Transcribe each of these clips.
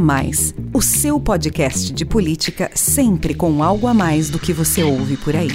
Mais, o seu podcast de política sempre com algo a mais do que você ouve por aí.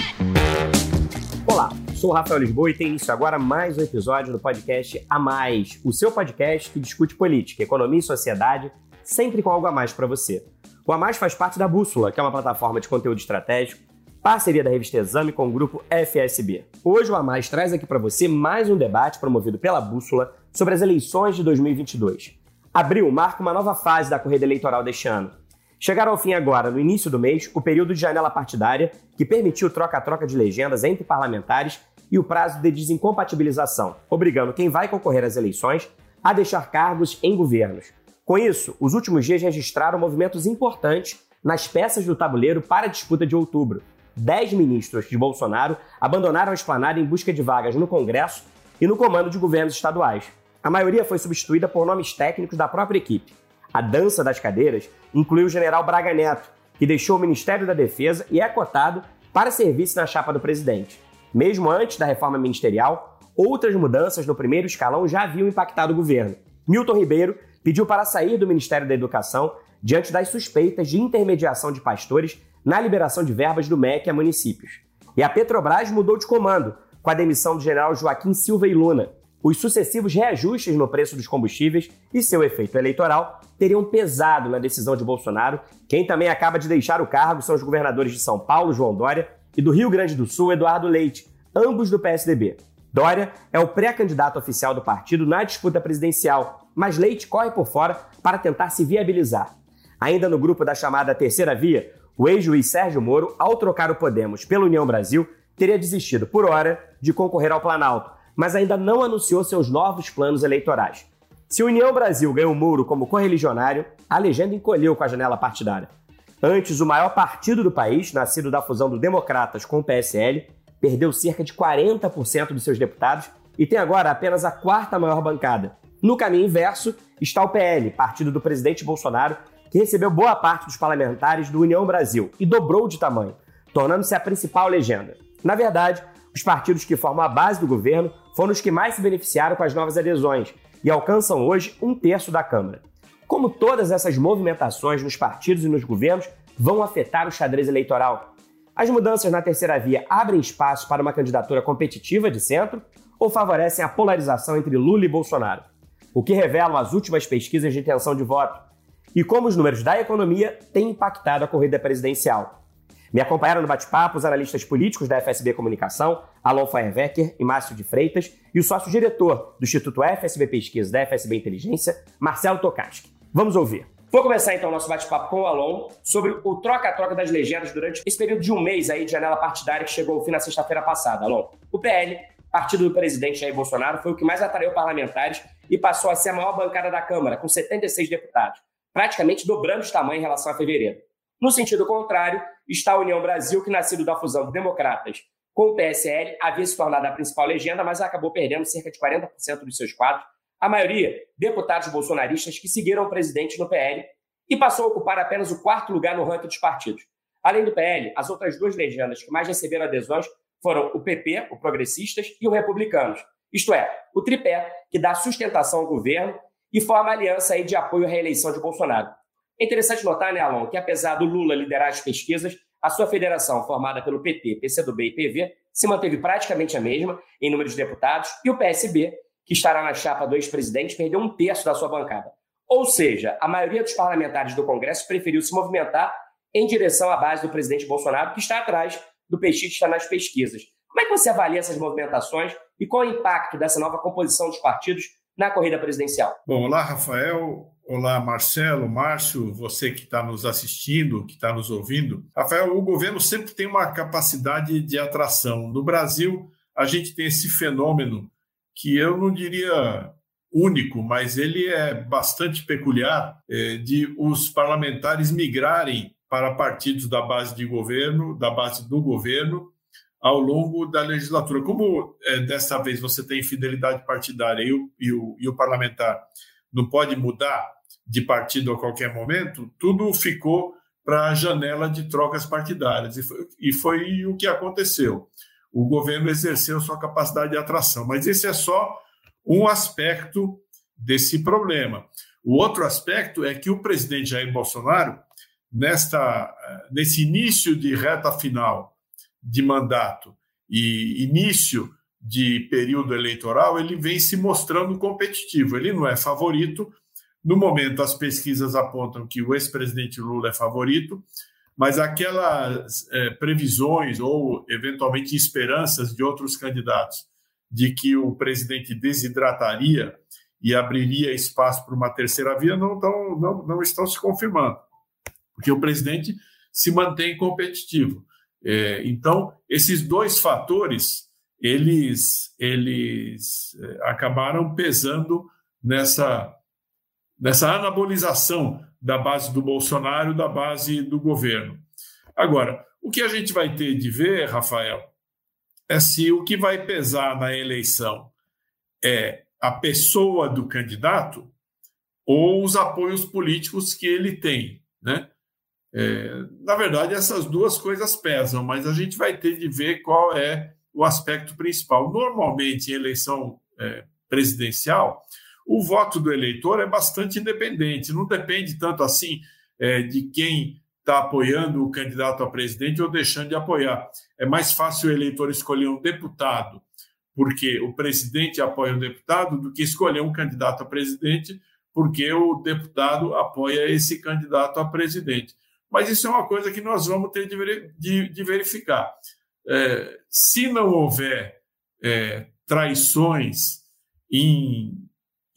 Olá, sou Rafael Lisboa e tem início agora mais um episódio do podcast A Mais, o seu podcast que discute política, economia e sociedade, sempre com algo a mais para você. O A Mais faz parte da Bússola, que é uma plataforma de conteúdo estratégico, parceria da revista Exame com o grupo FSB. Hoje o A Mais traz aqui para você mais um debate promovido pela Bússola sobre as eleições de 2022. Abril marca uma nova fase da corrida eleitoral deste ano. Chegaram ao fim agora, no início do mês, o período de janela partidária, que permitiu troca-troca de legendas entre parlamentares e o prazo de desincompatibilização, obrigando quem vai concorrer às eleições a deixar cargos em governos. Com isso, os últimos dias registraram movimentos importantes nas peças do tabuleiro para a disputa de outubro. Dez ministros de Bolsonaro abandonaram a esplanada em busca de vagas no Congresso e no comando de governos estaduais. A maioria foi substituída por nomes técnicos da própria equipe. A dança das cadeiras incluiu o general Braga Neto, que deixou o Ministério da Defesa e é cotado para serviço na chapa do presidente. Mesmo antes da reforma ministerial, outras mudanças no primeiro escalão já haviam impactado o governo. Milton Ribeiro pediu para sair do Ministério da Educação diante das suspeitas de intermediação de pastores na liberação de verbas do MEC a municípios. E a Petrobras mudou de comando, com a demissão do general Joaquim Silva e Luna, os sucessivos reajustes no preço dos combustíveis e seu efeito eleitoral teriam pesado na decisão de Bolsonaro. Quem também acaba de deixar o cargo são os governadores de São Paulo, João Dória, e do Rio Grande do Sul, Eduardo Leite, ambos do PSDB. Dória é o pré-candidato oficial do partido na disputa presidencial, mas Leite corre por fora para tentar se viabilizar. Ainda no grupo da chamada Terceira Via, o ex-juiz Sérgio Moro, ao trocar o Podemos pela União Brasil, teria desistido por hora de concorrer ao Planalto mas ainda não anunciou seus novos planos eleitorais. Se o União Brasil ganhou o Muro como correligionário, a legenda encolheu com a janela partidária. Antes, o maior partido do país, nascido da fusão do Democratas com o PSL, perdeu cerca de 40% dos seus deputados e tem agora apenas a quarta maior bancada. No caminho inverso está o PL, partido do presidente Bolsonaro, que recebeu boa parte dos parlamentares do União Brasil e dobrou de tamanho, tornando-se a principal legenda. Na verdade, os partidos que formam a base do governo foram os que mais se beneficiaram com as novas adesões e alcançam hoje um terço da Câmara. Como todas essas movimentações nos partidos e nos governos vão afetar o xadrez eleitoral? As mudanças na terceira via abrem espaço para uma candidatura competitiva de centro ou favorecem a polarização entre Lula e Bolsonaro? O que revelam as últimas pesquisas de intenção de voto? E como os números da economia têm impactado a corrida presidencial? Me acompanharam no bate-papo os analistas políticos da FSB Comunicação, Alon Feierwecker e Márcio de Freitas, e o sócio-diretor do Instituto FSB Pesquisa da FSB Inteligência, Marcelo Tokaski. Vamos ouvir. Vou começar então o nosso bate-papo com o Alon sobre o troca-troca das legendas durante esse período de um mês aí de janela partidária que chegou ao fim na sexta-feira passada. Alon, o PL, partido do presidente Jair Bolsonaro, foi o que mais atraiu parlamentares e passou a ser a maior bancada da Câmara, com 76 deputados, praticamente dobrando de tamanho em relação a fevereiro. No sentido contrário, está a União Brasil, que, nascido da fusão de democratas com o PSL, havia se tornado a principal legenda, mas acabou perdendo cerca de 40% dos seus quadros. A maioria, deputados bolsonaristas que seguiram o presidente no PL e passou a ocupar apenas o quarto lugar no ranking dos partidos. Além do PL, as outras duas legendas que mais receberam adesões foram o PP, o Progressistas, e o Republicanos. Isto é, o tripé que dá sustentação ao governo e forma aliança aí de apoio à reeleição de Bolsonaro. É interessante notar, né, Alon, que apesar do Lula liderar as pesquisas, a sua federação, formada pelo PT, PCdoB e PV, se manteve praticamente a mesma em número de deputados, e o PSB, que estará na chapa do ex-presidente, perdeu um terço da sua bancada. Ou seja, a maioria dos parlamentares do Congresso preferiu se movimentar em direção à base do presidente Bolsonaro, que está atrás do petista nas pesquisas. Como é que você avalia essas movimentações e qual é o impacto dessa nova composição dos partidos na corrida presidencial? Bom, olá, Rafael. Olá, Marcelo, Márcio, você que está nos assistindo, que está nos ouvindo. Rafael, o governo sempre tem uma capacidade de atração. No Brasil, a gente tem esse fenômeno que eu não diria único, mas ele é bastante peculiar, é, de os parlamentares migrarem para partidos da base de governo, da base do governo, ao longo da legislatura. Como é, dessa vez você tem fidelidade partidária e o, e o, e o parlamentar não pode mudar de partido a qualquer momento, tudo ficou para a janela de trocas partidárias. E foi, e foi o que aconteceu. O governo exerceu sua capacidade de atração. Mas esse é só um aspecto desse problema. O outro aspecto é que o presidente Jair Bolsonaro, nesta, nesse início de reta final de mandato e início de período eleitoral, ele vem se mostrando competitivo. Ele não é favorito. No momento, as pesquisas apontam que o ex-presidente Lula é favorito, mas aquelas é, previsões ou, eventualmente, esperanças de outros candidatos de que o presidente desidrataria e abriria espaço para uma terceira via não, tão, não, não estão se confirmando, porque o presidente se mantém competitivo. É, então, esses dois fatores eles, eles é, acabaram pesando nessa, nessa anabolização da base do Bolsonaro, da base do governo. Agora, o que a gente vai ter de ver, Rafael, é se o que vai pesar na eleição é a pessoa do candidato ou os apoios políticos que ele tem, né? É, na verdade, essas duas coisas pesam, mas a gente vai ter de ver qual é o aspecto principal. Normalmente, em eleição é, presidencial, o voto do eleitor é bastante independente, não depende tanto assim é, de quem está apoiando o candidato a presidente ou deixando de apoiar. É mais fácil o eleitor escolher um deputado porque o presidente apoia um deputado do que escolher um candidato a presidente porque o deputado apoia esse candidato a presidente. Mas isso é uma coisa que nós vamos ter de, verificar. É, se não houver é, traições em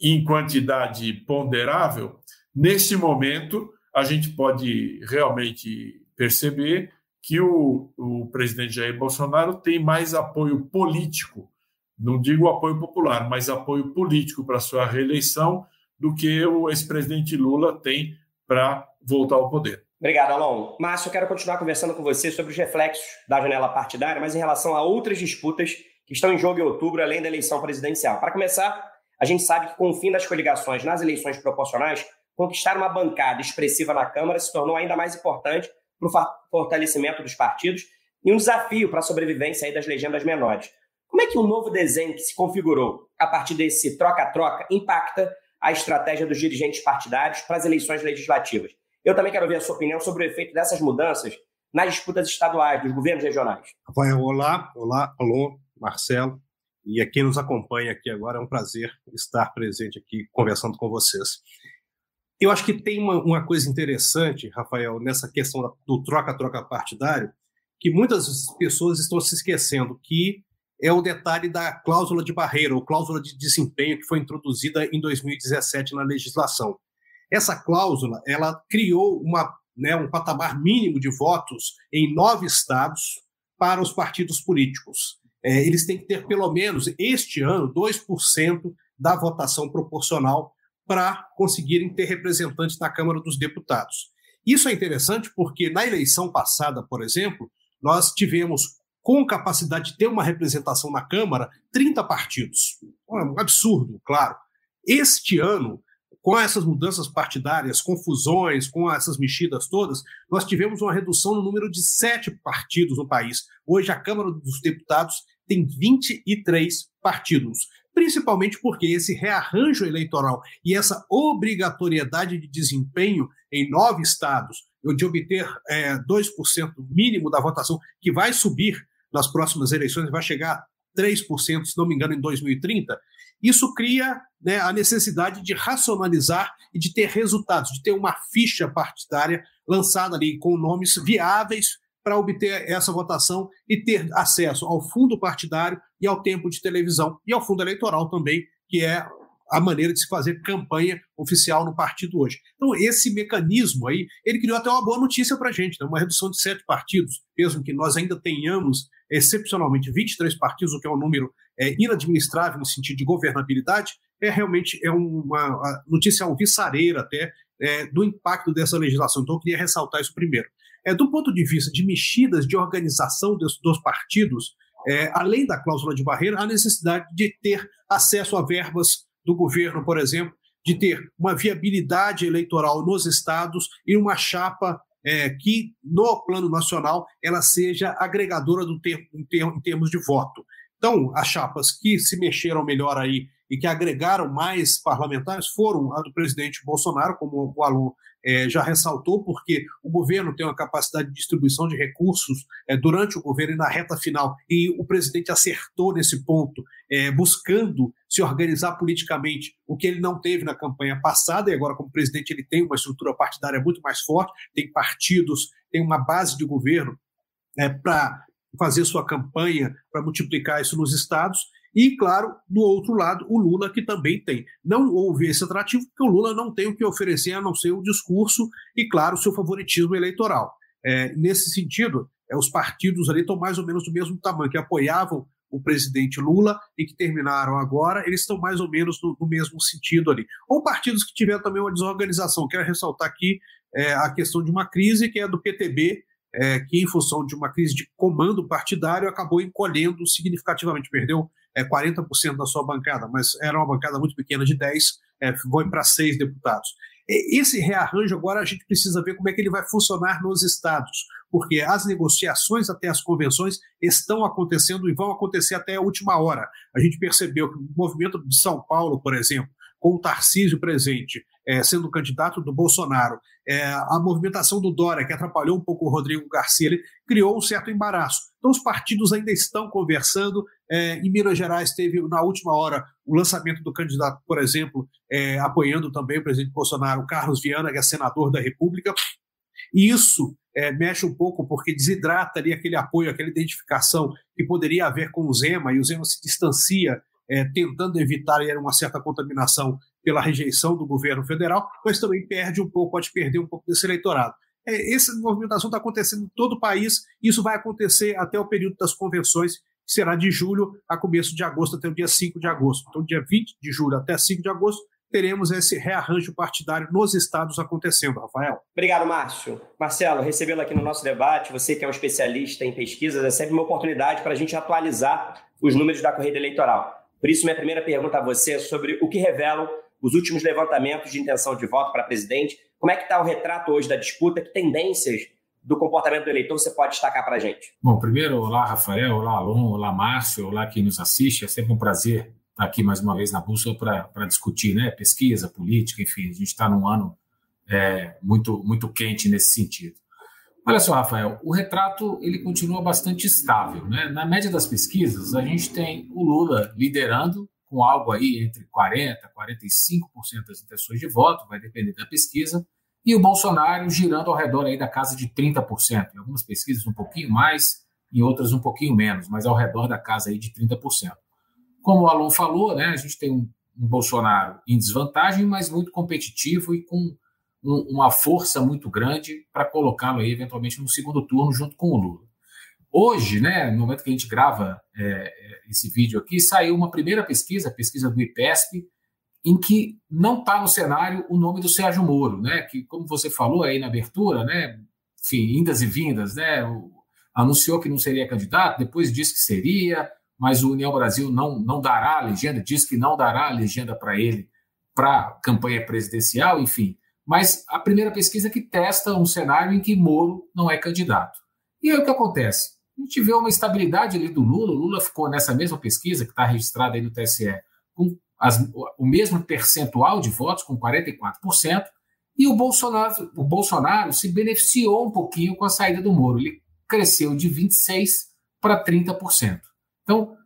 em quantidade ponderável, nesse momento a gente pode realmente perceber que o, o presidente Jair Bolsonaro tem mais apoio político, não digo apoio popular, mas apoio político para sua reeleição do que o ex-presidente Lula tem para voltar ao poder. Obrigado, Alon. Márcio, eu quero continuar conversando com você sobre os reflexos da janela partidária, mas em relação a outras disputas que estão em jogo em outubro, além da eleição presidencial. Para começar, a gente sabe que com o fim das coligações nas eleições proporcionais, conquistar uma bancada expressiva na Câmara se tornou ainda mais importante para o fortalecimento dos partidos e um desafio para a sobrevivência das legendas menores. Como é que o novo desenho que se configurou a partir desse troca-troca impacta a estratégia dos dirigentes partidários para as eleições legislativas? Eu também quero ver a sua opinião sobre o efeito dessas mudanças nas disputas estaduais, dos governos regionais. Rafael, olá, olá, alô, Marcelo. E a quem nos acompanha aqui agora, é um prazer estar presente aqui conversando com vocês. Eu acho que tem uma, uma coisa interessante, Rafael, nessa questão do troca-troca partidário, que muitas pessoas estão se esquecendo que é o detalhe da cláusula de barreira, ou cláusula de desempenho que foi introduzida em 2017 na legislação. Essa cláusula, ela criou uma, né, um patamar mínimo de votos em nove estados para os partidos políticos é, eles têm que ter pelo menos este ano 2% da votação proporcional para conseguirem ter representantes na Câmara dos Deputados. Isso é interessante porque na eleição passada, por exemplo, nós tivemos com capacidade de ter uma representação na Câmara 30 partidos. Um absurdo, claro. Este ano, com essas mudanças partidárias, confusões, com essas mexidas todas, nós tivemos uma redução no número de sete partidos no país. Hoje, a Câmara dos Deputados tem 23 partidos, principalmente porque esse rearranjo eleitoral e essa obrigatoriedade de desempenho em nove estados, de obter é, 2% mínimo da votação, que vai subir nas próximas eleições, vai chegar a 3%, se não me engano, em 2030, isso cria né, a necessidade de racionalizar e de ter resultados, de ter uma ficha partidária lançada ali com nomes viáveis para obter essa votação e ter acesso ao fundo partidário e ao tempo de televisão e ao fundo eleitoral também, que é a maneira de se fazer campanha oficial no partido hoje. Então, esse mecanismo aí, ele criou até uma boa notícia para a gente, né? uma redução de sete partidos, mesmo que nós ainda tenhamos excepcionalmente 23 partidos, o que é um número é, inadministrável no sentido de governabilidade, é realmente é uma notícia alvissareira até é, do impacto dessa legislação. Então, eu queria ressaltar isso primeiro. É, do ponto de vista de mexidas de organização dos, dos partidos, é, além da cláusula de barreira, a necessidade de ter acesso a verbas do governo, por exemplo, de ter uma viabilidade eleitoral nos estados e uma chapa é, que, no plano nacional, ela seja agregadora do ter, em, ter, em termos de voto. Então, as chapas que se mexeram melhor aí e que agregaram mais parlamentares foram a do presidente Bolsonaro, como o Alon é, já ressaltou, porque o governo tem uma capacidade de distribuição de recursos é, durante o governo e na reta final, e o presidente acertou nesse ponto, é, buscando se organizar politicamente, o que ele não teve na campanha passada, e agora, como presidente, ele tem uma estrutura partidária muito mais forte, tem partidos, tem uma base de governo é, para fazer sua campanha, para multiplicar isso nos estados, e, claro, do outro lado, o Lula, que também tem. Não houve esse atrativo, porque o Lula não tem o que oferecer a não ser o discurso e, claro, o seu favoritismo eleitoral. É, nesse sentido, é, os partidos ali estão mais ou menos do mesmo tamanho, que apoiavam o presidente Lula e que terminaram agora, eles estão mais ou menos no, no mesmo sentido ali. Ou partidos que tiveram também uma desorganização. Quero ressaltar aqui é, a questão de uma crise que é do PTB, é, que, em função de uma crise de comando partidário, acabou encolhendo significativamente, perdeu é, 40% da sua bancada, mas era uma bancada muito pequena de 10, é, foi para 6 deputados. Esse rearranjo agora a gente precisa ver como é que ele vai funcionar nos estados, porque as negociações até as convenções estão acontecendo e vão acontecer até a última hora. A gente percebeu que o movimento de São Paulo, por exemplo, com o Tarcísio presente, é, sendo candidato do Bolsonaro, é, a movimentação do Dória, que atrapalhou um pouco o Rodrigo Garcia, criou um certo embaraço. Então, os partidos ainda estão conversando. É, em Minas Gerais, teve, na última hora, o lançamento do candidato, por exemplo, é, apoiando também o presidente Bolsonaro, Carlos Viana, que é senador da República. E isso é, mexe um pouco porque desidrata ali aquele apoio, aquela identificação que poderia haver com o Zema, e o Zema se distancia é, tentando evitar uma certa contaminação pela rejeição do governo federal, mas também perde um pouco, pode perder um pouco desse eleitorado. É, essa movimentação está acontecendo em todo o país, isso vai acontecer até o período das convenções, que será de julho a começo de agosto, até o dia 5 de agosto. Então, dia 20 de julho até 5 de agosto, teremos esse rearranjo partidário nos estados acontecendo, Rafael. Obrigado, Márcio. Marcelo, recebê-lo aqui no nosso debate, você que é um especialista em pesquisas, é sempre uma oportunidade para a gente atualizar os números da corrida eleitoral. Por isso, minha primeira pergunta a você é sobre o que revelam os últimos levantamentos de intenção de voto para presidente. Como é que está o retrato hoje da disputa? Que tendências do comportamento do eleitor você pode destacar para a gente? Bom, primeiro, olá, Rafael, olá, Alon, olá, Márcio, olá quem nos assiste. É sempre um prazer estar aqui mais uma vez na Bússola para discutir né, pesquisa, política, enfim, a gente está num ano é, muito, muito quente nesse sentido. Olha só, Rafael, o retrato ele continua bastante estável. Né? Na média das pesquisas, a gente tem o Lula liderando com algo aí entre 40% e 45% das intenções de voto, vai depender da pesquisa, e o Bolsonaro girando ao redor aí da casa de 30%. Em algumas pesquisas um pouquinho mais, em outras um pouquinho menos, mas ao redor da casa aí de 30%. Como o Alon falou, né, a gente tem um, um Bolsonaro em desvantagem, mas muito competitivo e com um, uma força muito grande para colocá-lo aí eventualmente no segundo turno junto com o Lula. Hoje, né, no momento que a gente grava é, é esse vídeo aqui, saiu uma primeira pesquisa, pesquisa do IPESP, em que não está no cenário o nome do Sérgio Moro, né, que, como você falou aí na abertura, né, enfim, indas e vindas, né, anunciou que não seria candidato, depois disse que seria, mas o União Brasil não, não dará a legenda, diz que não dará a legenda para ele para campanha presidencial, enfim mas a primeira pesquisa que testa um cenário em que Moro não é candidato. E aí o que acontece? A gente vê uma estabilidade ali do Lula, o Lula ficou nessa mesma pesquisa que está registrada aí no TSE, com as, o mesmo percentual de votos, com 44%, e o Bolsonaro, o Bolsonaro se beneficiou um pouquinho com a saída do Moro. Ele cresceu de 26% para 30%. Então,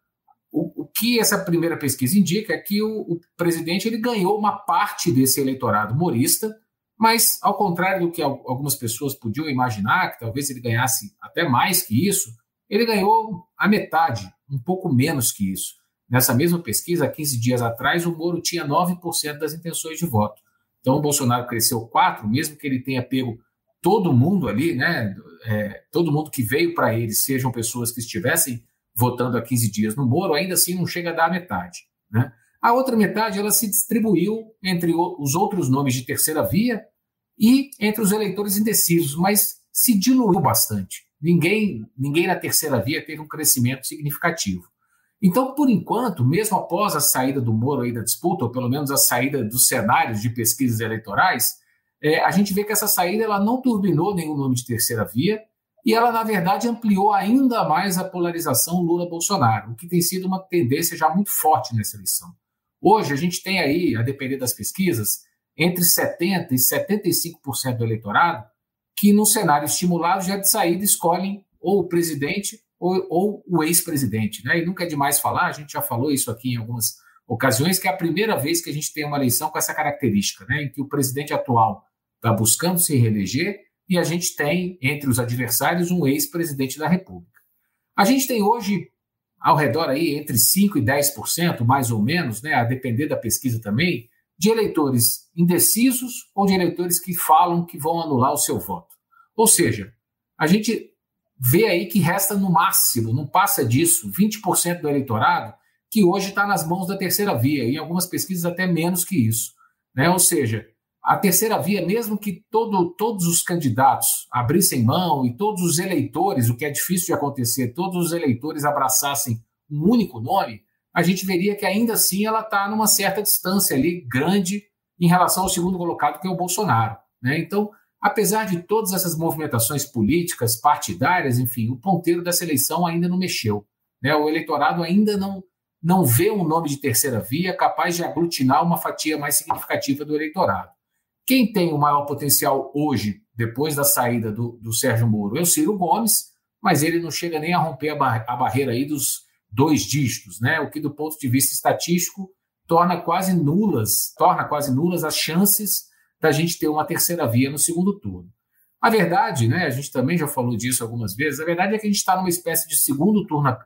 o, o, que essa primeira pesquisa indica é que o, o presidente ele ganhou uma parte desse eleitorado morista mas, ao contrário do que algumas pessoas podiam imaginar, que talvez ele ganhasse até mais que isso, ele ganhou a metade, um pouco menos que isso. Nessa mesma pesquisa, há 15 dias atrás, o Moro tinha 9% das intenções de voto. Então, o Bolsonaro cresceu 4%, mesmo que ele tenha pego todo mundo ali, né? É, todo mundo que veio para ele, sejam pessoas que estivessem votando há 15 dias no Moro, ainda assim não chega a dar a metade. Né? A outra metade ela se distribuiu entre os outros nomes de terceira via, e entre os eleitores indecisos, mas se diluiu bastante. Ninguém, ninguém na terceira via teve um crescimento significativo. Então, por enquanto, mesmo após a saída do Moro aí da disputa, ou pelo menos a saída dos cenários de pesquisas eleitorais, é, a gente vê que essa saída ela não turbinou nenhum nome de terceira via e ela, na verdade, ampliou ainda mais a polarização Lula-Bolsonaro, o que tem sido uma tendência já muito forte nessa eleição. Hoje, a gente tem aí, a depender das pesquisas, entre 70% e 75% do eleitorado que, no cenário estimulado, já de saída escolhem ou o presidente ou, ou o ex-presidente. Né? E nunca é demais falar, a gente já falou isso aqui em algumas ocasiões, que é a primeira vez que a gente tem uma eleição com essa característica, né? em que o presidente atual está buscando se reeleger e a gente tem, entre os adversários, um ex-presidente da República. A gente tem hoje, ao redor aí, entre 5% e 10%, mais ou menos, né, a depender da pesquisa também, de eleitores indecisos ou de eleitores que falam que vão anular o seu voto. Ou seja, a gente vê aí que resta no máximo, não passa disso, 20% do eleitorado que hoje está nas mãos da terceira via, e em algumas pesquisas até menos que isso. Né? Ou seja, a terceira via, mesmo que todo, todos os candidatos abrissem mão e todos os eleitores, o que é difícil de acontecer, todos os eleitores abraçassem um único nome, a gente veria que ainda assim ela está numa certa distância ali, grande, em relação ao segundo colocado, que é o Bolsonaro. Né? Então, apesar de todas essas movimentações políticas, partidárias, enfim, o ponteiro dessa eleição ainda não mexeu. Né? O eleitorado ainda não, não vê um nome de terceira via capaz de aglutinar uma fatia mais significativa do eleitorado. Quem tem o maior potencial hoje, depois da saída do, do Sérgio Moro, é o Ciro Gomes, mas ele não chega nem a romper a, bar a barreira aí dos dois dígitos, né? O que, do ponto de vista estatístico, torna quase nulas, torna quase nulas as chances da gente ter uma terceira via no segundo turno. A verdade, né, a gente também já falou disso algumas vezes, a verdade é que a gente está numa espécie de segundo turno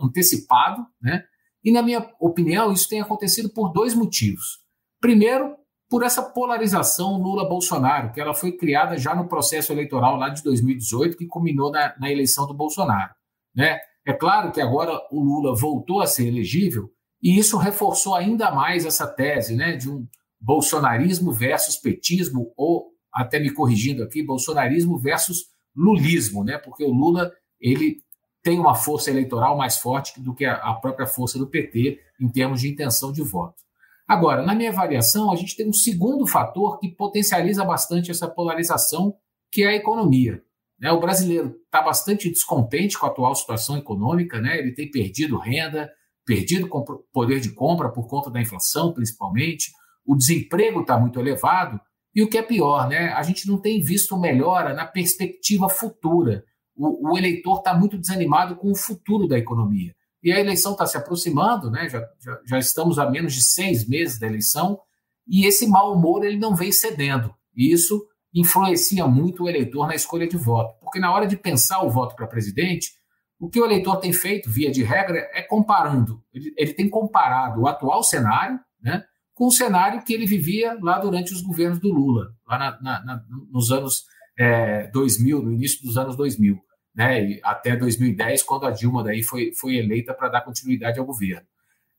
antecipado, né? E, na minha opinião, isso tem acontecido por dois motivos. Primeiro, por essa polarização Lula-Bolsonaro, que ela foi criada já no processo eleitoral lá de 2018, que culminou na, na eleição do Bolsonaro. Né? É claro que agora o Lula voltou a ser elegível, e isso reforçou ainda mais essa tese né, de um bolsonarismo versus petismo, ou, até me corrigindo aqui, bolsonarismo versus lulismo, né? porque o Lula ele tem uma força eleitoral mais forte do que a própria força do PT em termos de intenção de voto. Agora, na minha avaliação, a gente tem um segundo fator que potencializa bastante essa polarização, que é a economia. Né? O brasileiro está bastante descontente com a atual situação econômica, né? ele tem perdido renda, perdido poder de compra por conta da inflação, principalmente, o desemprego está muito elevado, e o que é pior, né? a gente não tem visto melhora na perspectiva futura. O, o eleitor está muito desanimado com o futuro da economia. E a eleição está se aproximando, né? Já, já, já, estamos a menos de seis meses da eleição, e esse mau humor ele não vem cedendo. Isso influencia muito o eleitor na escolha de voto. Porque na hora de pensar o voto para presidente, o que o eleitor tem feito, via de regra, é comparando. Ele, ele tem comparado o atual cenário né, com o cenário que ele vivia lá durante os governos do Lula, lá na, na, na, nos anos é, 2000, no início dos anos 2000 né, até 2010, quando a Dilma daí foi, foi eleita para dar continuidade ao governo.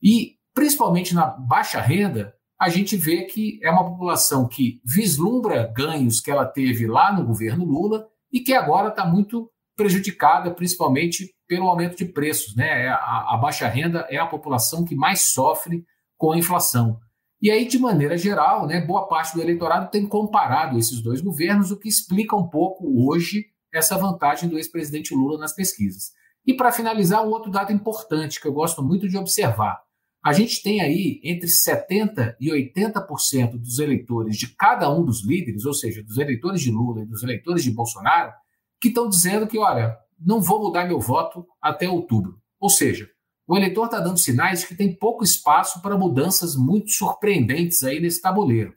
E, principalmente na baixa renda, a gente vê que é uma população que vislumbra ganhos que ela teve lá no governo Lula e que agora está muito prejudicada, principalmente pelo aumento de preços. Né? É a, a baixa renda é a população que mais sofre com a inflação. E aí, de maneira geral, né, boa parte do eleitorado tem comparado esses dois governos, o que explica um pouco hoje essa vantagem do ex-presidente Lula nas pesquisas. E para finalizar, um outro dado importante que eu gosto muito de observar. A gente tem aí entre 70% e 80% dos eleitores de cada um dos líderes, ou seja, dos eleitores de Lula e dos eleitores de Bolsonaro, que estão dizendo que, olha, não vou mudar meu voto até outubro. Ou seja, o eleitor está dando sinais de que tem pouco espaço para mudanças muito surpreendentes aí nesse tabuleiro.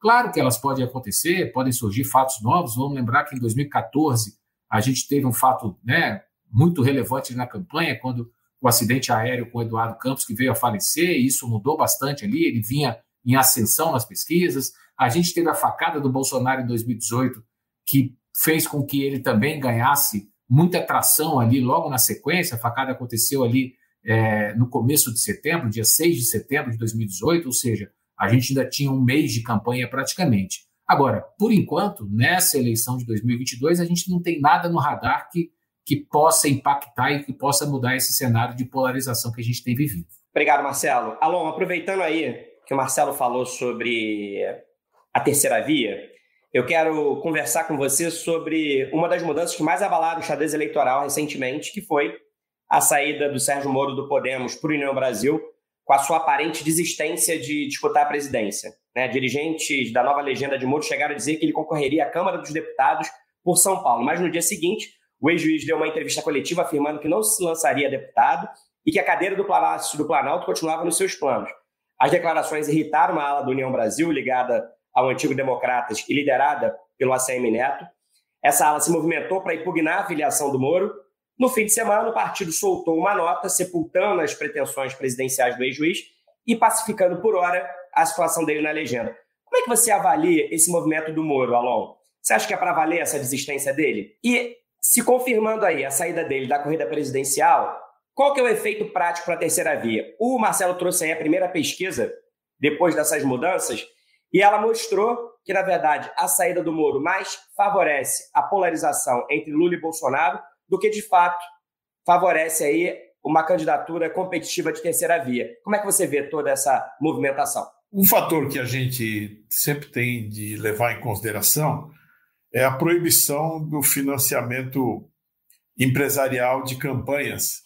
Claro que elas podem acontecer, podem surgir fatos novos. Vamos lembrar que em 2014 a gente teve um fato né, muito relevante na campanha, quando o acidente aéreo com o Eduardo Campos, que veio a falecer, e isso mudou bastante ali, ele vinha em ascensão nas pesquisas. A gente teve a facada do Bolsonaro em 2018, que fez com que ele também ganhasse muita tração ali logo na sequência. A facada aconteceu ali é, no começo de setembro, dia 6 de setembro de 2018, ou seja, a gente ainda tinha um mês de campanha praticamente. Agora, por enquanto, nessa eleição de 2022, a gente não tem nada no radar que, que possa impactar e que possa mudar esse cenário de polarização que a gente tem vivido. Obrigado, Marcelo. Alon, aproveitando aí que o Marcelo falou sobre a terceira via, eu quero conversar com você sobre uma das mudanças que mais abalaram o xadrez eleitoral recentemente, que foi a saída do Sérgio Moro do Podemos para o União Brasil, com a sua aparente desistência de disputar a presidência. Né? Dirigentes da nova legenda de Moro chegaram a dizer que ele concorreria à Câmara dos Deputados por São Paulo, mas no dia seguinte, o ex-juiz deu uma entrevista coletiva afirmando que não se lançaria deputado e que a cadeira do Palácio do Planalto continuava nos seus planos. As declarações irritaram a ala do União Brasil, ligada ao antigo Democratas e liderada pelo ACM Neto. Essa ala se movimentou para impugnar a filiação do Moro. No fim de semana, o partido soltou uma nota sepultando as pretensões presidenciais do ex-juiz e pacificando por hora a situação dele na legenda. Como é que você avalia esse movimento do Moro, Alon? Você acha que é para valer essa desistência dele? E se confirmando aí a saída dele da corrida presidencial, qual que é o efeito prático para a terceira via? O Marcelo trouxe aí a primeira pesquisa depois dessas mudanças e ela mostrou que, na verdade, a saída do Moro mais favorece a polarização entre Lula e Bolsonaro do que, de fato, favorece aí uma candidatura competitiva de terceira via. Como é que você vê toda essa movimentação? Um fator que a gente sempre tem de levar em consideração é a proibição do financiamento empresarial de campanhas.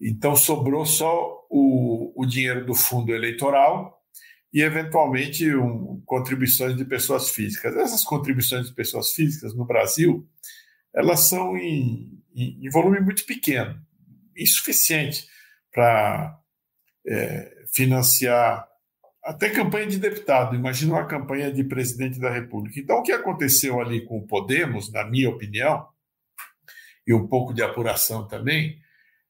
Então, sobrou só o, o dinheiro do fundo eleitoral e, eventualmente, um, contribuições de pessoas físicas. Essas contribuições de pessoas físicas no Brasil, elas são em, em, em volume muito pequeno, insuficiente para é, financiar até campanha de deputado. Imagina uma campanha de presidente da República. Então, o que aconteceu ali com o Podemos, na minha opinião, e um pouco de apuração também,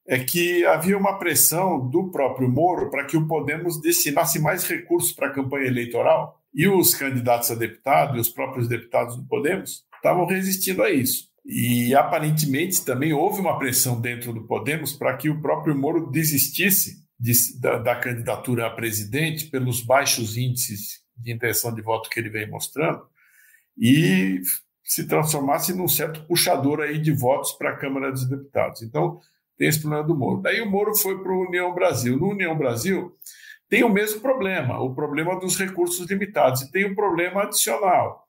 é que havia uma pressão do próprio Moro para que o Podemos destinasse mais recursos para a campanha eleitoral e os candidatos a deputado e os próprios deputados do Podemos estavam resistindo a isso. E aparentemente também houve uma pressão dentro do Podemos para que o próprio Moro desistisse de, da, da, candidatura a presidente pelos baixos índices de intenção de voto que ele vem mostrando e se transformasse num certo puxador aí de votos para a Câmara dos Deputados. Então, tem esse problema do Moro. Daí o Moro foi para o União Brasil. No União Brasil tem o mesmo problema, o problema dos recursos limitados, e tem um problema adicional,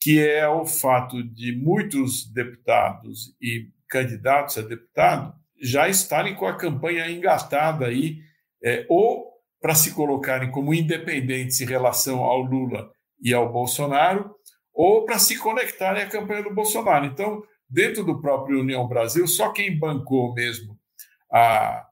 que é o fato de muitos deputados e candidatos a deputado já estarem com a campanha engatada aí, é, ou para se colocarem como independentes em relação ao Lula e ao Bolsonaro, ou para se conectarem à campanha do Bolsonaro. Então, dentro do próprio União Brasil, só quem bancou mesmo a,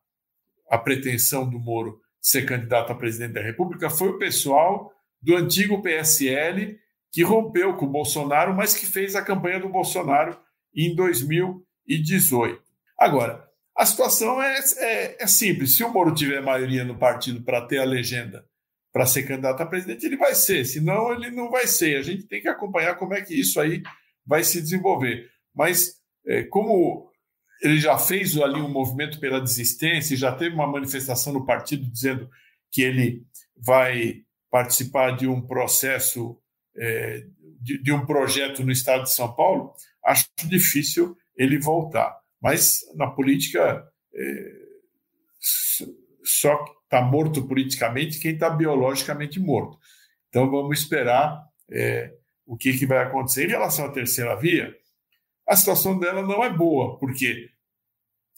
a pretensão do Moro ser candidato a presidente da República foi o pessoal do antigo PSL, que rompeu com o Bolsonaro, mas que fez a campanha do Bolsonaro em 2018. Agora, a situação é, é, é simples. Se o Moro tiver maioria no partido para ter a legenda para ser candidato a presidente, ele vai ser, senão ele não vai ser. A gente tem que acompanhar como é que isso aí vai se desenvolver mas é, como ele já fez ali um movimento pela desistência, já teve uma manifestação no partido dizendo que ele vai participar de um processo, é, de, de, um projeto no estado de São Paulo, acho difícil ele voltar. Mas na política, é, só está morto politicamente quem está biologicamente morto. Então vamos esperar é, o que, que vai acontecer. Em relação à terceira via, a situação dela não é boa, porque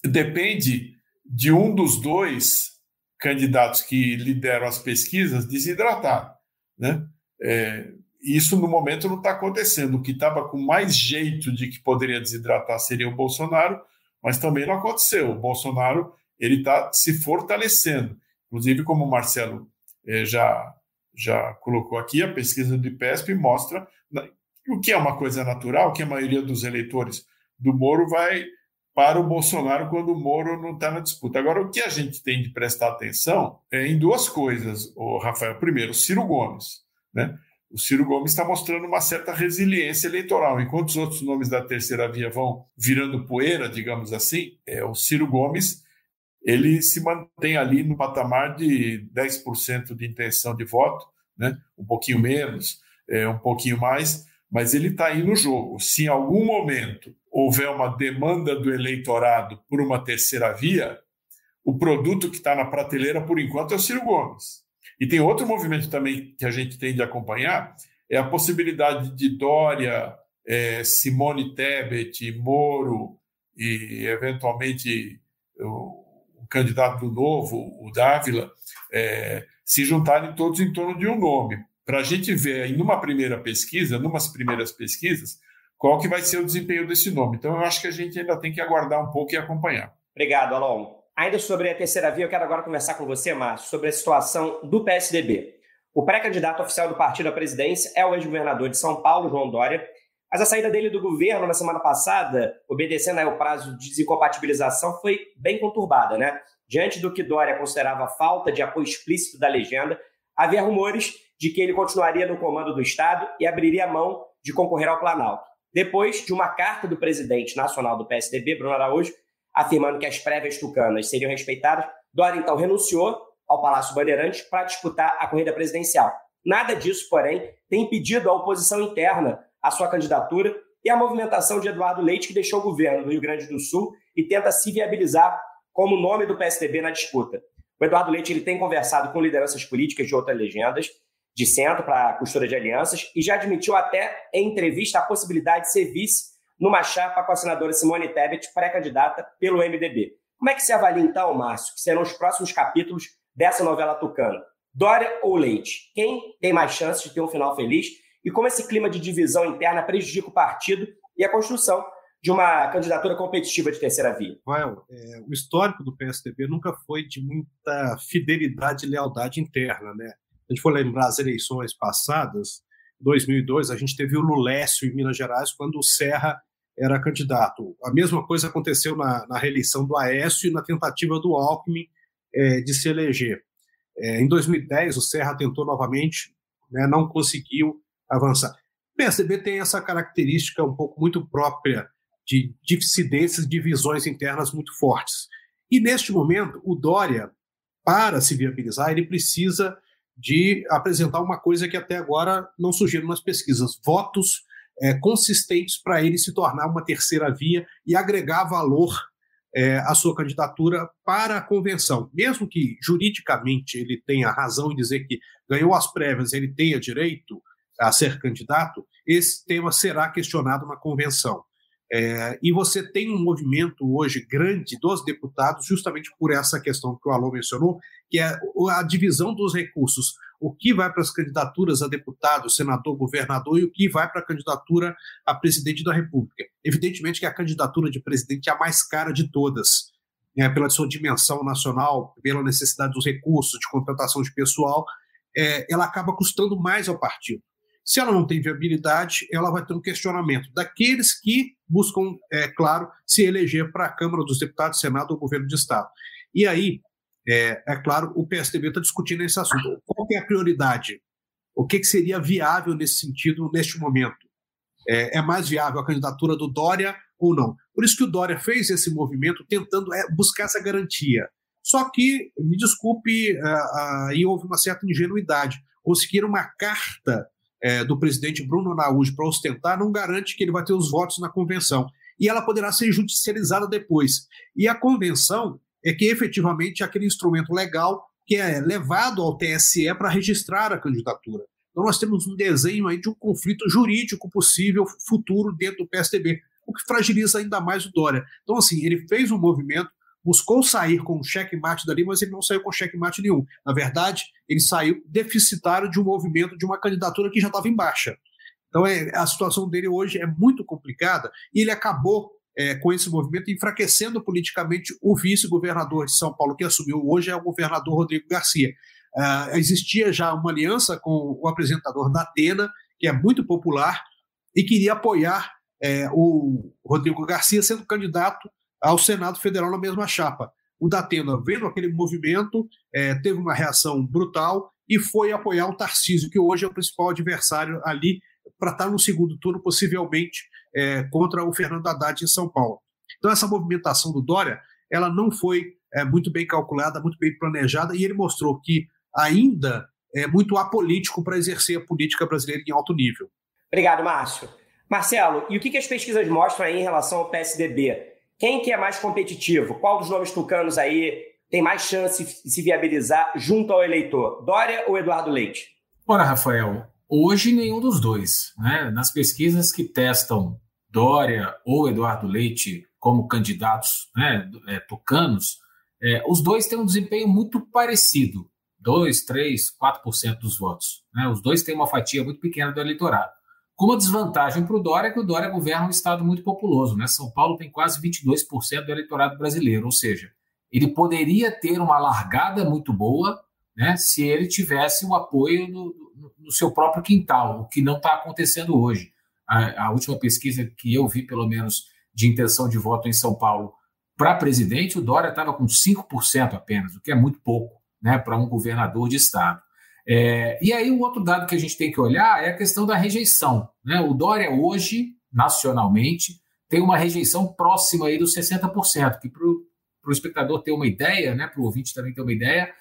depende de um dos dois candidatos que lideram as pesquisas desidratar. Né? É, isso no momento não está acontecendo. O que estava com mais jeito de que poderia desidratar seria o Bolsonaro, mas também não aconteceu. O Bolsonaro ele está se fortalecendo. Inclusive, como o Marcelo é, já, já colocou aqui, a pesquisa do IPESP mostra o que é uma coisa natural, que a maioria dos eleitores do Moro vai para o Bolsonaro quando o Moro não está na disputa. Agora, o que a gente tem de prestar atenção é em duas coisas, o Rafael. Primeiro, Ciro Gomes. Né? O Ciro Gomes está mostrando uma certa resiliência eleitoral. Enquanto os outros nomes da terceira via vão virando poeira, digamos assim, é, o Ciro Gomes ele se mantém ali no patamar de 10% de intenção de voto, né? um pouquinho menos, é, um pouquinho mais, mas ele está aí no jogo. Se em algum momento houver uma demanda do eleitorado por uma terceira via, o produto que está na prateleira, por enquanto, é o Ciro Gomes. E tem outro movimento também que a gente tem de acompanhar, é a possibilidade de Dória, é, Simone Tebet, Moro e, eventualmente, o, o candidato do Novo, o Dávila, é, se juntarem todos em torno de um nome, para a gente ver em uma primeira pesquisa, numas primeiras pesquisas, qual que vai ser o desempenho desse nome. Então, eu acho que a gente ainda tem que aguardar um pouco e acompanhar. Obrigado, Alon. Ainda sobre a terceira via, eu quero agora conversar com você, Márcio, sobre a situação do PSDB. O pré-candidato oficial do partido à presidência é o ex-governador de São Paulo, João Dória, mas a saída dele do governo na semana passada, obedecendo ao prazo de desincompatibilização, foi bem conturbada, né? Diante do que Dória considerava falta de apoio explícito da legenda, havia rumores de que ele continuaria no comando do Estado e abriria mão de concorrer ao Planalto. Depois de uma carta do presidente nacional do PSDB, Bruno Araújo, afirmando que as prévias tucanas seriam respeitadas, Dória então renunciou ao Palácio Bandeirantes para disputar a corrida presidencial. Nada disso, porém, tem impedido a oposição interna à sua candidatura e a movimentação de Eduardo Leite, que deixou o governo do Rio Grande do Sul e tenta se viabilizar como nome do PSDB na disputa. O Eduardo Leite ele tem conversado com lideranças políticas de outras legendas, de centro para a costura de alianças, e já admitiu até em entrevista a possibilidade de ser vice numa chapa com a senadora Simone Tebet, pré-candidata pelo MDB. Como é que se avalia então, Márcio, que serão os próximos capítulos dessa novela tucana? Dória ou Leite? Quem tem mais chances de ter um final feliz? E como esse clima de divisão interna prejudica o partido e a construção de uma candidatura competitiva de terceira via? Well, é, o histórico do PSDB nunca foi de muita fidelidade e lealdade interna, né? A gente for lembrar as eleições passadas, 2002, a gente teve o Lulécio em Minas Gerais, quando o Serra era candidato. A mesma coisa aconteceu na, na reeleição do Aécio e na tentativa do Alckmin é, de se eleger. É, em 2010, o Serra tentou novamente, né, não conseguiu avançar. O PSDB tem essa característica um pouco muito própria de dissidências, divisões internas muito fortes. E neste momento, o Dória, para se viabilizar, ele precisa de apresentar uma coisa que até agora não surgiu nas pesquisas: votos é, consistentes para ele se tornar uma terceira via e agregar valor é, à sua candidatura para a convenção. Mesmo que juridicamente ele tenha razão em dizer que ganhou as prévias, ele tenha direito a ser candidato, esse tema será questionado na convenção. É, e você tem um movimento hoje grande dos deputados, justamente por essa questão que o Alô mencionou, que é a divisão dos recursos. O que vai para as candidaturas a deputado, senador, governador e o que vai para a candidatura a presidente da República. Evidentemente que a candidatura de presidente é a mais cara de todas, né, pela sua dimensão nacional, pela necessidade dos recursos, de contratação de pessoal, é, ela acaba custando mais ao partido. Se ela não tem viabilidade, ela vai ter um questionamento daqueles que buscam, é claro, se eleger para a Câmara dos Deputados, Senado ou Governo de Estado. E aí, é, é claro, o PSDB está discutindo esse assunto. Qual é a prioridade? O que, que seria viável nesse sentido, neste momento? É, é, mais viável a candidatura do Dória ou não? Por isso que o Dória fez esse movimento tentando é, buscar essa garantia. Só que, me desculpe, é, aí houve uma certa ingenuidade. Conseguiram uma carta é, do presidente Bruno Araújo para ostentar não garante que ele vai ter os votos na convenção. E ela poderá ser judicializada depois. E a convenção é que efetivamente aquele instrumento legal que é levado ao TSE para registrar a candidatura. Então nós temos um desenho aí de um conflito jurídico possível futuro dentro do PSDB, o que fragiliza ainda mais o Dória. Então assim, ele fez um movimento buscou sair com um checkmate dali, mas ele não saiu com checkmate nenhum. Na verdade, ele saiu deficitário de um movimento, de uma candidatura que já estava em baixa. Então, é, a situação dele hoje é muito complicada e ele acabou é, com esse movimento enfraquecendo politicamente o vice-governador de São Paulo, que assumiu hoje é o governador Rodrigo Garcia. Uh, existia já uma aliança com o apresentador da Atena, que é muito popular, e queria apoiar é, o Rodrigo Garcia sendo candidato ao Senado Federal na mesma chapa. O Datena, vendo aquele movimento, é, teve uma reação brutal e foi apoiar o Tarcísio, que hoje é o principal adversário ali para estar no segundo turno, possivelmente é, contra o Fernando Haddad em São Paulo. Então, essa movimentação do Dória, ela não foi é, muito bem calculada, muito bem planejada, e ele mostrou que ainda é muito apolítico para exercer a política brasileira em alto nível. Obrigado, Márcio. Marcelo, e o que, que as pesquisas mostram aí em relação ao PSDB? Quem que é mais competitivo? Qual dos nomes tucanos aí tem mais chance de se viabilizar junto ao eleitor? Dória ou Eduardo Leite? Ora, Rafael, Hoje, nenhum dos dois. Né? Nas pesquisas que testam Dória ou Eduardo Leite como candidatos né, é, tucanos, é, os dois têm um desempenho muito parecido. 2, 3, 4% dos votos. Né? Os dois têm uma fatia muito pequena do eleitorado. Com uma desvantagem para o Dória, que o Dória governa um estado muito populoso. Né? São Paulo tem quase 22% do eleitorado brasileiro, ou seja, ele poderia ter uma largada muito boa né, se ele tivesse o apoio no, seu próprio quintal, o que não está acontecendo hoje. A, a, última pesquisa que eu vi, pelo menos, de intenção de voto em São Paulo para presidente, o Dória estava com 5% apenas, o que é muito pouco né, para um governador de estado. É, e aí, o outro dado que a gente tem que olhar é a questão da rejeição. Né? O Dória, hoje, nacionalmente, tem uma rejeição próxima aí dos 60%, que para o espectador ter uma ideia, né, para o ouvinte também ter uma ideia,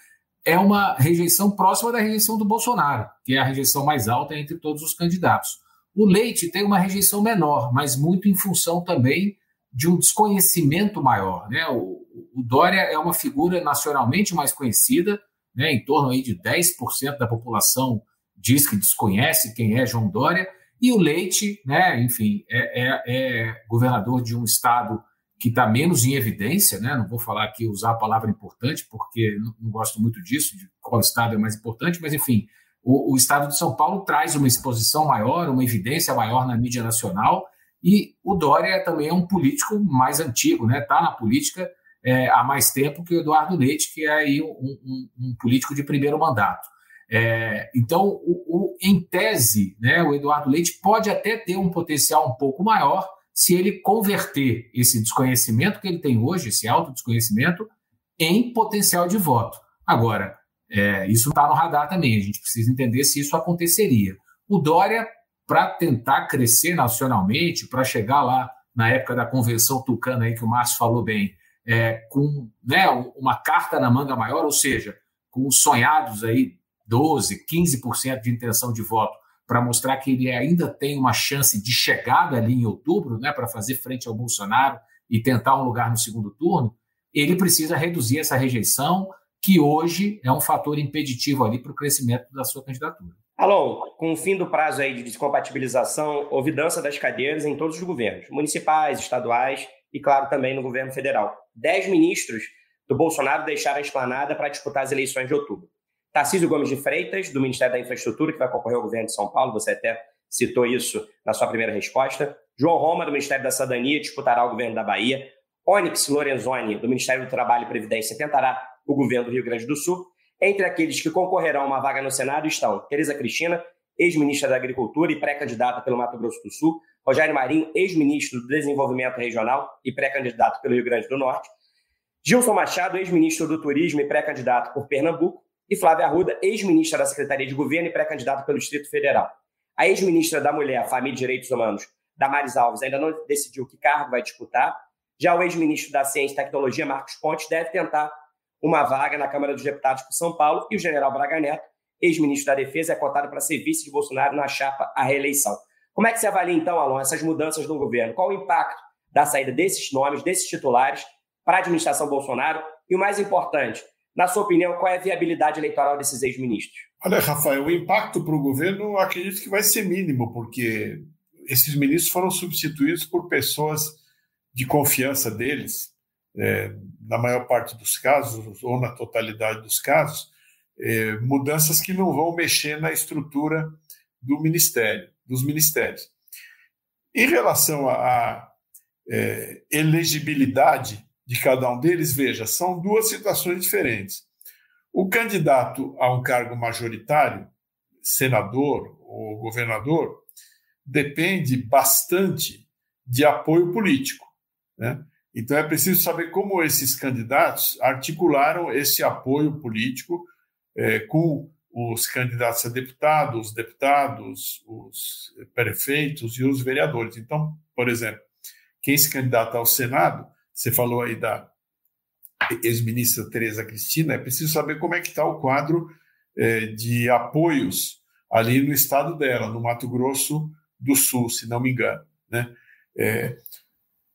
é uma rejeição próxima da rejeição do Bolsonaro, que é a rejeição mais alta entre todos os candidatos. O Leite tem uma rejeição menor, mas muito em função também de um desconhecimento maior. Né? O, o Dória é uma figura nacionalmente mais conhecida, né? em torno aí de 10% da população diz que desconhece quem é João Dória, e o Leite, né, enfim, é, é, é governador de um estado que está menos em evidência, né? não vou falar aqui usar a palavra importante, porque não, gosto muito disso, de qual estado é mais importante, mas enfim, o, o, estado de São Paulo traz uma exposição maior, uma evidência maior na mídia nacional, e o Dória também é um político mais antigo, está né? Tá na política é, há mais tempo que o Eduardo Leite, que é aí um, um, um político de primeiro mandato. É, então, o, o, em tese, né, o Eduardo Leite pode até ter um potencial um pouco maior se ele converter esse desconhecimento que ele tem hoje, esse autodesconhecimento, em potencial de voto. Agora, é, isso está no radar também, a gente precisa entender se isso aconteceria. O Dória, para tentar crescer nacionalmente, para chegar lá na época da convenção tucana aí que o Márcio falou bem, é, com né, uma carta na manga maior, ou seja, com os sonhados aí 12, 15% de intenção de voto, para mostrar que ele ainda tem uma chance de chegada ali em outubro, né, para fazer frente ao Bolsonaro e tentar um lugar no segundo turno, ele precisa reduzir essa rejeição, que hoje é um fator impeditivo ali para o crescimento da sua candidatura. Alô, com o fim do prazo aí de descompatibilização, houve dança das cadeiras em todos os governos, municipais, estaduais e, claro, também no governo federal. Dez ministros do Bolsonaro deixaram a esplanada para disputar as eleições de outubro. Tarcísio Gomes de Freitas, do Ministério da Infraestrutura, que vai concorrer ao governo de São Paulo, você até citou isso na sua primeira resposta. João Roma, do Ministério da Cidadania, disputará o governo da Bahia. Onyx Lorenzoni, do Ministério do Trabalho e Previdência, tentará o governo do Rio Grande do Sul. Entre aqueles que concorrerão a uma vaga no Senado estão Tereza Cristina, ex-ministra da Agricultura e pré-candidata pelo Mato Grosso do Sul, Rogério Marinho, ex-ministro do Desenvolvimento Regional e pré-candidato pelo Rio Grande do Norte, Gilson Machado, ex-ministro do Turismo e pré-candidato por Pernambuco, e Flávia Arruda, ex-ministra da Secretaria de Governo e pré-candidata pelo Distrito Federal. A ex-ministra da Mulher, Família e Direitos Humanos, Damares Alves, ainda não decidiu que cargo vai disputar. Já o ex-ministro da Ciência e Tecnologia, Marcos Pontes, deve tentar uma vaga na Câmara dos Deputados por São Paulo, e o general Braga Neto, ex-ministro da Defesa, é cotado para ser vice de Bolsonaro na chapa à reeleição. Como é que você avalia, então, Alon, essas mudanças no governo? Qual o impacto da saída desses nomes, desses titulares, para a administração Bolsonaro? E o mais importante, na sua opinião, qual é a viabilidade eleitoral desses ex-ministros? Olha, Rafael, o impacto para o governo acredito que vai ser mínimo, porque esses ministros foram substituídos por pessoas de confiança deles, é, na maior parte dos casos, ou na totalidade dos casos, é, mudanças que não vão mexer na estrutura do ministério dos ministérios. Em relação à é, elegibilidade de cada um deles, veja, são duas situações diferentes. O candidato a um cargo majoritário, senador ou governador, depende bastante de apoio político. Né? Então é preciso saber como esses candidatos articularam esse apoio político é, com os candidatos a deputado, os deputados, os prefeitos e os vereadores. Então, por exemplo, quem se candidata ao Senado, você falou aí da ex-ministra Tereza Cristina, é preciso saber como é que está o quadro é, de apoios ali no estado dela, no Mato Grosso do Sul, se não me engano. Né? É,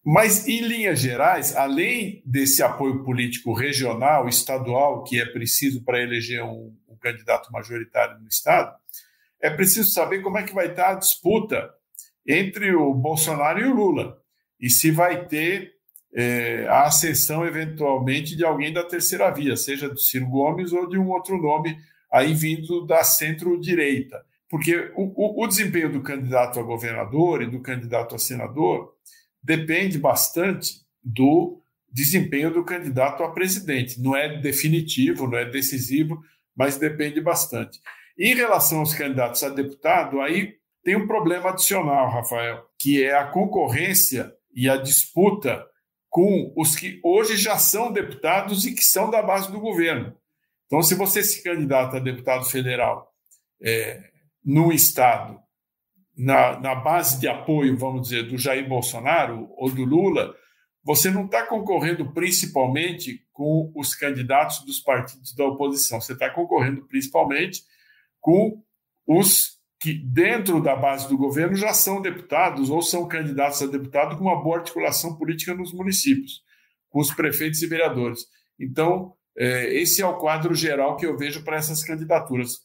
mas, em linhas gerais, além desse apoio político regional, estadual, que é preciso para eleger um, candidato majoritário no Estado, é preciso saber como é que vai estar a disputa entre o Bolsonaro e o Lula. E se vai ter é, a ascensão, eventualmente, de alguém da terceira via, seja do Ciro Gomes ou de um outro nome aí vindo da centro-direita. Porque o, o, o desempenho do candidato a governador e do candidato a senador depende bastante do desempenho do candidato a presidente. Não é definitivo, não é decisivo, mas depende bastante. Em relação aos candidatos a deputado, aí tem um problema adicional, Rafael, que é a concorrência e a disputa com os que hoje já são deputados e que são da base do governo. Então, se você se candidata a deputado federal é, no Estado, na, na base de apoio, vamos dizer, do Jair Bolsonaro ou do Lula, você não está concorrendo principalmente com os candidatos dos partidos da oposição, você está concorrendo principalmente com os que, dentro da base do governo, já são deputados ou são candidatos a deputado com uma boa articulação política nos municípios, com os prefeitos e vereadores. Então, é, esse é o quadro geral que eu vejo para essas candidaturas.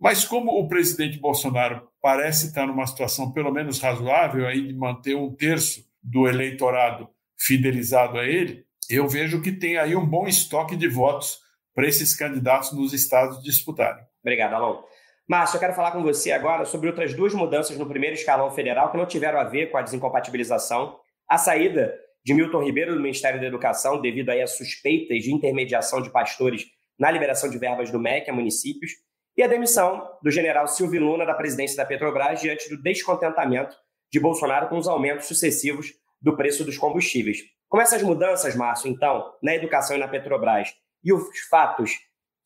Mas como o presidente Bolsonaro parece estar numa situação pelo menos razoável aí de manter um terço do eleitorado fidelizado a ele, eu vejo que tem aí um bom estoque de votos para esses candidatos nos estados disputarem. Obrigado, Alon. Márcio, eu quero falar com você agora sobre outras duas mudanças no primeiro escalão federal que não tiveram a ver com a desincompatibilização. A saída de Milton Ribeiro do Ministério da Educação, devido aí a suspeitas de intermediação de pastores na liberação de verbas do MEC a municípios, e a demissão do general Silvio Luna da presidência da Petrobras diante do descontentamento de Bolsonaro com os aumentos sucessivos do preço dos combustíveis. Como essas mudanças, Márcio, então, na educação e na Petrobras, e os fatos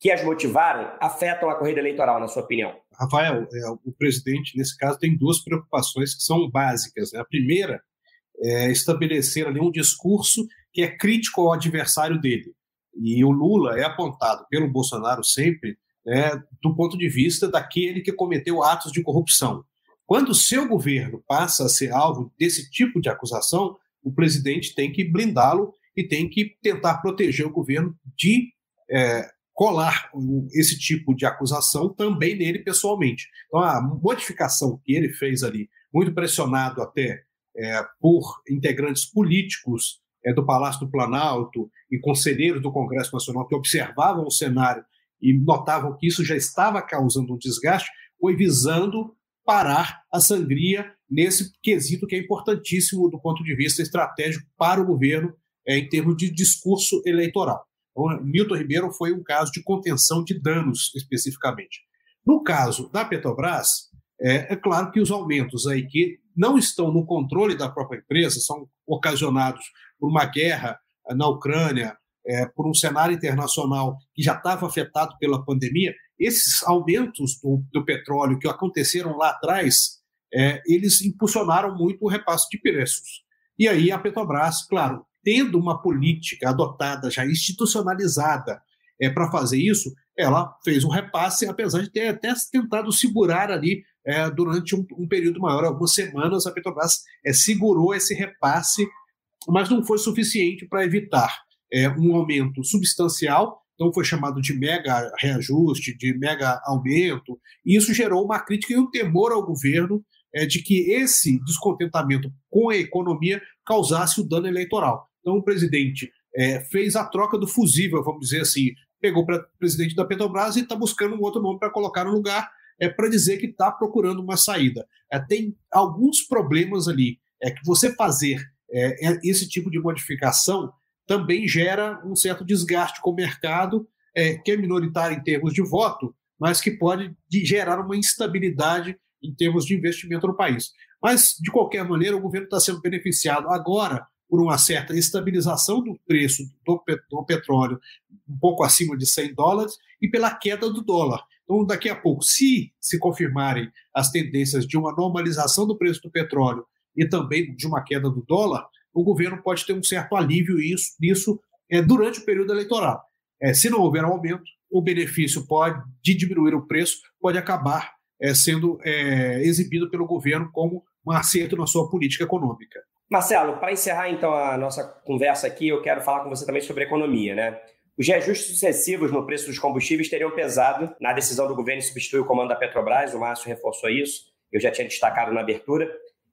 que as motivaram afetam a corrida eleitoral, na sua opinião? Rafael, é, o presidente, nesse caso, tem duas preocupações que são básicas. Né? A primeira é estabelecer ali um discurso que é crítico ao adversário dele. E o Lula é apontado pelo Bolsonaro sempre né, do ponto de vista daquele que cometeu atos de corrupção. Quando o seu governo passa a ser alvo desse tipo de acusação, o presidente tem que blindá-lo e tem que tentar proteger o governo de é, colar esse tipo de acusação também nele pessoalmente. Então, a modificação que ele fez ali, muito pressionado até é, por integrantes políticos é, do Palácio do Planalto e conselheiros do Congresso Nacional que observavam o cenário e notavam que isso já estava causando um desgaste, foi visando parar a sangria nesse quesito que é importantíssimo do ponto de vista estratégico para o governo é, em termos de discurso eleitoral. Então, Milton Ribeiro foi um caso de contenção de danos, especificamente. No caso da Petrobras, é, é, claro que os aumentos aí que não estão no controle da própria empresa, são ocasionados por uma guerra eh, na Ucrânia, é, por um cenário internacional que já estava afetado pela pandemia, esses aumentos do, do petróleo que aconteceram lá atrás, é, eles impulsionaram muito o repasse de preços. E aí a Petrobras, claro, tendo uma política adotada, já institucionalizada é, para fazer isso, ela fez um repasse, apesar de ter até tentado segurar ali é, durante um, um, período maior, algumas semanas, a Petrobras é, segurou esse repasse, mas não foi suficiente para evitar é, um aumento substancial. Então foi chamado de mega reajuste, de mega aumento, e isso gerou uma crítica e um temor ao governo é, de que esse descontentamento com a economia causasse o dano eleitoral. Então, o presidente é, fez a troca do fusível, vamos dizer assim, pegou para presidente da Petrobras e está buscando um outro nome para colocar no lugar, é para dizer que está procurando uma saída. É, tem alguns problemas ali. É que você fazer é, é, esse tipo de modificação também gera um certo desgaste com o mercado, é, que é minoritário em termos de voto, mas que pode gerar uma instabilidade em termos de investimento no país. Mas, de qualquer maneira, o governo está sendo beneficiado agora por uma certa estabilização do preço do, do petróleo um pouco acima de 100 dólares e pela queda do dólar. Então, daqui a pouco, se se confirmarem as tendências de uma normalização do preço do petróleo e também de uma queda do dólar, o governo pode ter um certo alívio nisso, nisso é, durante o período eleitoral. É, se não houver aumento, o benefício pode de diminuir o preço pode acabar é, sendo é, exibido pelo governo como um acerto na sua política econômica. Marcelo, para encerrar então a nossa conversa aqui, eu quero falar com você também sobre economia, né? Os reajustes sucessivos no preço dos combustíveis teriam pesado na decisão do governo de substituir o comando da Petrobras, o Márcio reforçou isso, eu já tinha destacado na abertura.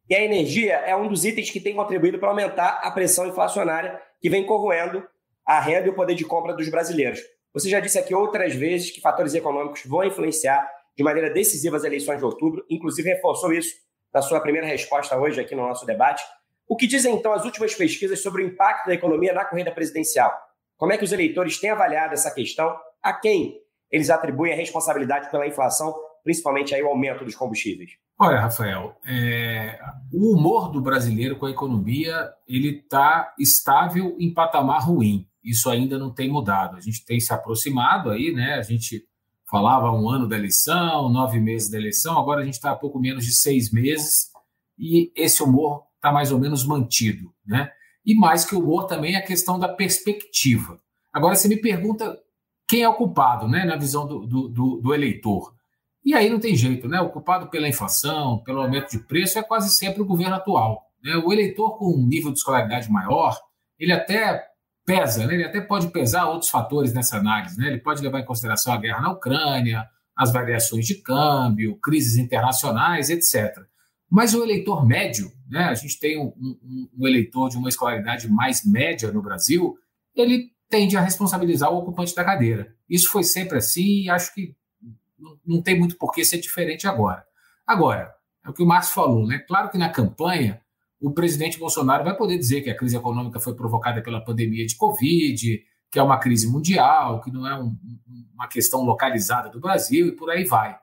E a energia é um dos itens que tem contribuído para aumentar a pressão inflacionária que vem corroendo a renda e o poder de compra dos brasileiros. Você já disse aqui outras vezes que fatores econômicos vão influenciar de maneira decisiva as eleições de outubro, inclusive reforçou isso na sua primeira resposta hoje aqui no nosso debate. O que dizem então as últimas pesquisas sobre o impacto da economia na corrida presidencial? Como é que os eleitores têm avaliado essa questão? A quem eles atribuem a responsabilidade pela inflação, principalmente aí o aumento dos combustíveis? Olha, Rafael, é... o humor do brasileiro com a economia ele está estável em patamar ruim. Isso ainda não tem mudado. A gente tem se aproximado aí, né? A gente falava um ano da eleição, nove meses da eleição, agora a gente está há pouco menos de seis meses e esse humor está mais ou menos mantido, né? E mais que o humor também é a questão da perspectiva. Agora, você me pergunta quem é o culpado, né, na visão do, do, do, eleitor. E aí não tem jeito, né? O culpado pela inflação, pelo aumento de preço, é quase sempre o governo atual. Né? O eleitor com um nível de escolaridade maior, ele até pesa, né? ele até pode pesar outros fatores nessa análise. Né? Ele pode levar em consideração a guerra na Ucrânia, as variações de câmbio, crises internacionais, etc. Mas o eleitor médio, né, a gente tem um, um, um, eleitor de uma escolaridade mais média no Brasil, ele tende a responsabilizar o ocupante da cadeira. Isso foi sempre assim e acho que não, tem muito por que ser diferente agora. Agora, é o que o Márcio falou, né? Claro que na campanha o presidente Bolsonaro vai poder dizer que a crise econômica foi provocada pela pandemia de Covid, que é uma crise mundial, que não é um, uma questão localizada do Brasil e por aí vai.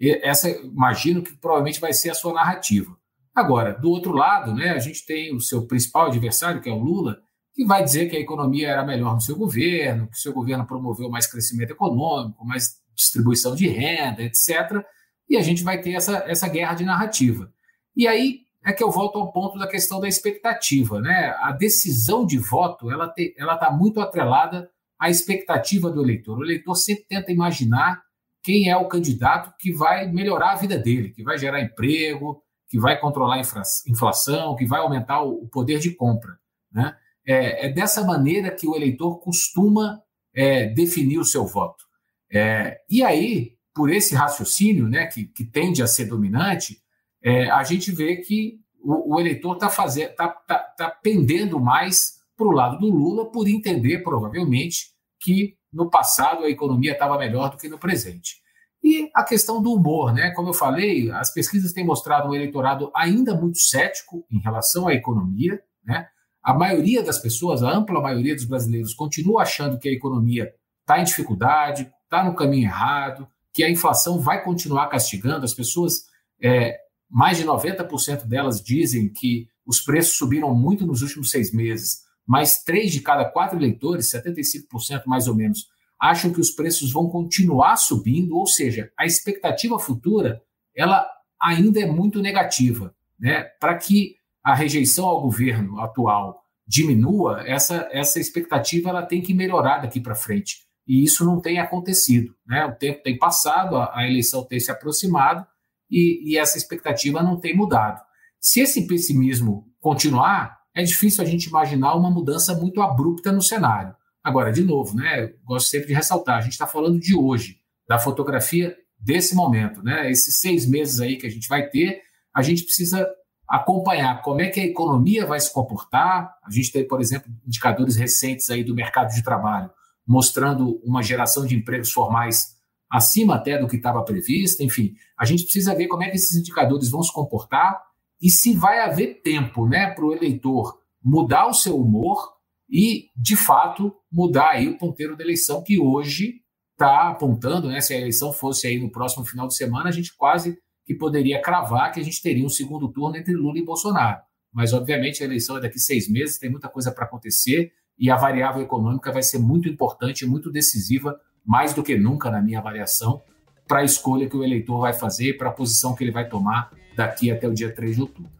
Essa, imagino que provavelmente vai ser a sua narrativa. Agora, do outro lado, né, a gente tem o seu principal adversário, que é o Lula, que vai dizer que a economia era melhor no seu governo, que o seu governo promoveu mais crescimento econômico, mais distribuição de renda, etc. E a gente vai ter essa, essa guerra de narrativa. E aí é que eu volto ao ponto da questão da expectativa. Né? A decisão de voto ela está muito atrelada à expectativa do eleitor. O eleitor sempre tenta imaginar quem é o candidato que vai melhorar a vida dele, que vai gerar emprego, que vai controlar a inflação, que vai aumentar o poder de compra. Né? É, é dessa maneira que o eleitor costuma é, definir o seu voto. É, e aí, por esse raciocínio, né, que, que tende a ser dominante, é, a gente vê que o, o eleitor está tá, tá, tá pendendo mais para o lado do Lula, por entender, provavelmente, que no passado a economia estava melhor do que no presente. E a questão do humor, né? Como eu falei, as pesquisas têm mostrado um eleitorado ainda muito cético em relação à economia, né? A maioria das pessoas, a ampla maioria dos brasileiros, continua achando que a economia está em dificuldade, está no caminho errado, que a inflação vai continuar castigando. As pessoas, é, mais de 90% delas dizem que os preços subiram muito nos últimos seis meses mas três de cada quatro eleitores, 75% mais ou menos, acham que os preços vão continuar subindo, ou seja, a expectativa futura ela ainda é muito negativa. Né? Para que a rejeição ao governo atual diminua, essa, essa expectativa ela tem que melhorar daqui para frente. E isso não tem acontecido. Né? O tempo tem passado, a, a eleição tem se aproximado e, e essa expectativa não tem mudado. Se esse pessimismo continuar, é difícil a gente imaginar uma mudança muito abrupta no cenário. Agora, de novo, né, gosto sempre de ressaltar, a gente está falando de hoje, da fotografia desse momento. Né? Esses seis meses aí que a gente vai ter, a gente precisa acompanhar como é que a economia vai se comportar. A gente tem, por exemplo, indicadores recentes aí do mercado de trabalho, mostrando uma geração de empregos formais acima até do que estava previsto. Enfim, a gente precisa ver como é que esses indicadores vão se comportar e se vai haver tempo né, para o eleitor mudar o seu humor e, de fato, mudar aí o ponteiro da eleição que hoje está apontando, né, se a eleição fosse aí no próximo final de semana, a gente quase que poderia cravar que a gente teria um segundo turno entre Lula e Bolsonaro. Mas, obviamente, a eleição é daqui seis meses, tem muita coisa para acontecer e a variável econômica vai ser muito importante, muito decisiva, mais do que nunca, na minha avaliação, para a escolha que o eleitor vai fazer, para a posição que ele vai tomar daqui até o dia 3 de outubro.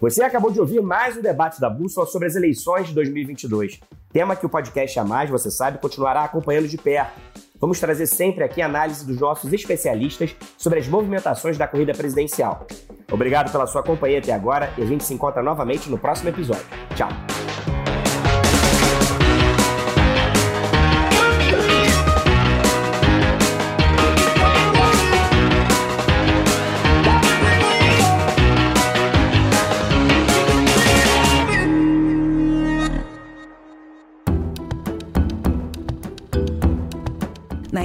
Você acabou de ouvir mais um debate da Bússola sobre as eleições de 2022. Tema que o podcast A Mais, você sabe, continuará acompanhando de perto. Vamos trazer sempre aqui análise dos nossos especialistas sobre as movimentações da corrida presidencial. Obrigado pela sua companhia até agora e a gente se encontra novamente no próximo episódio. Tchau!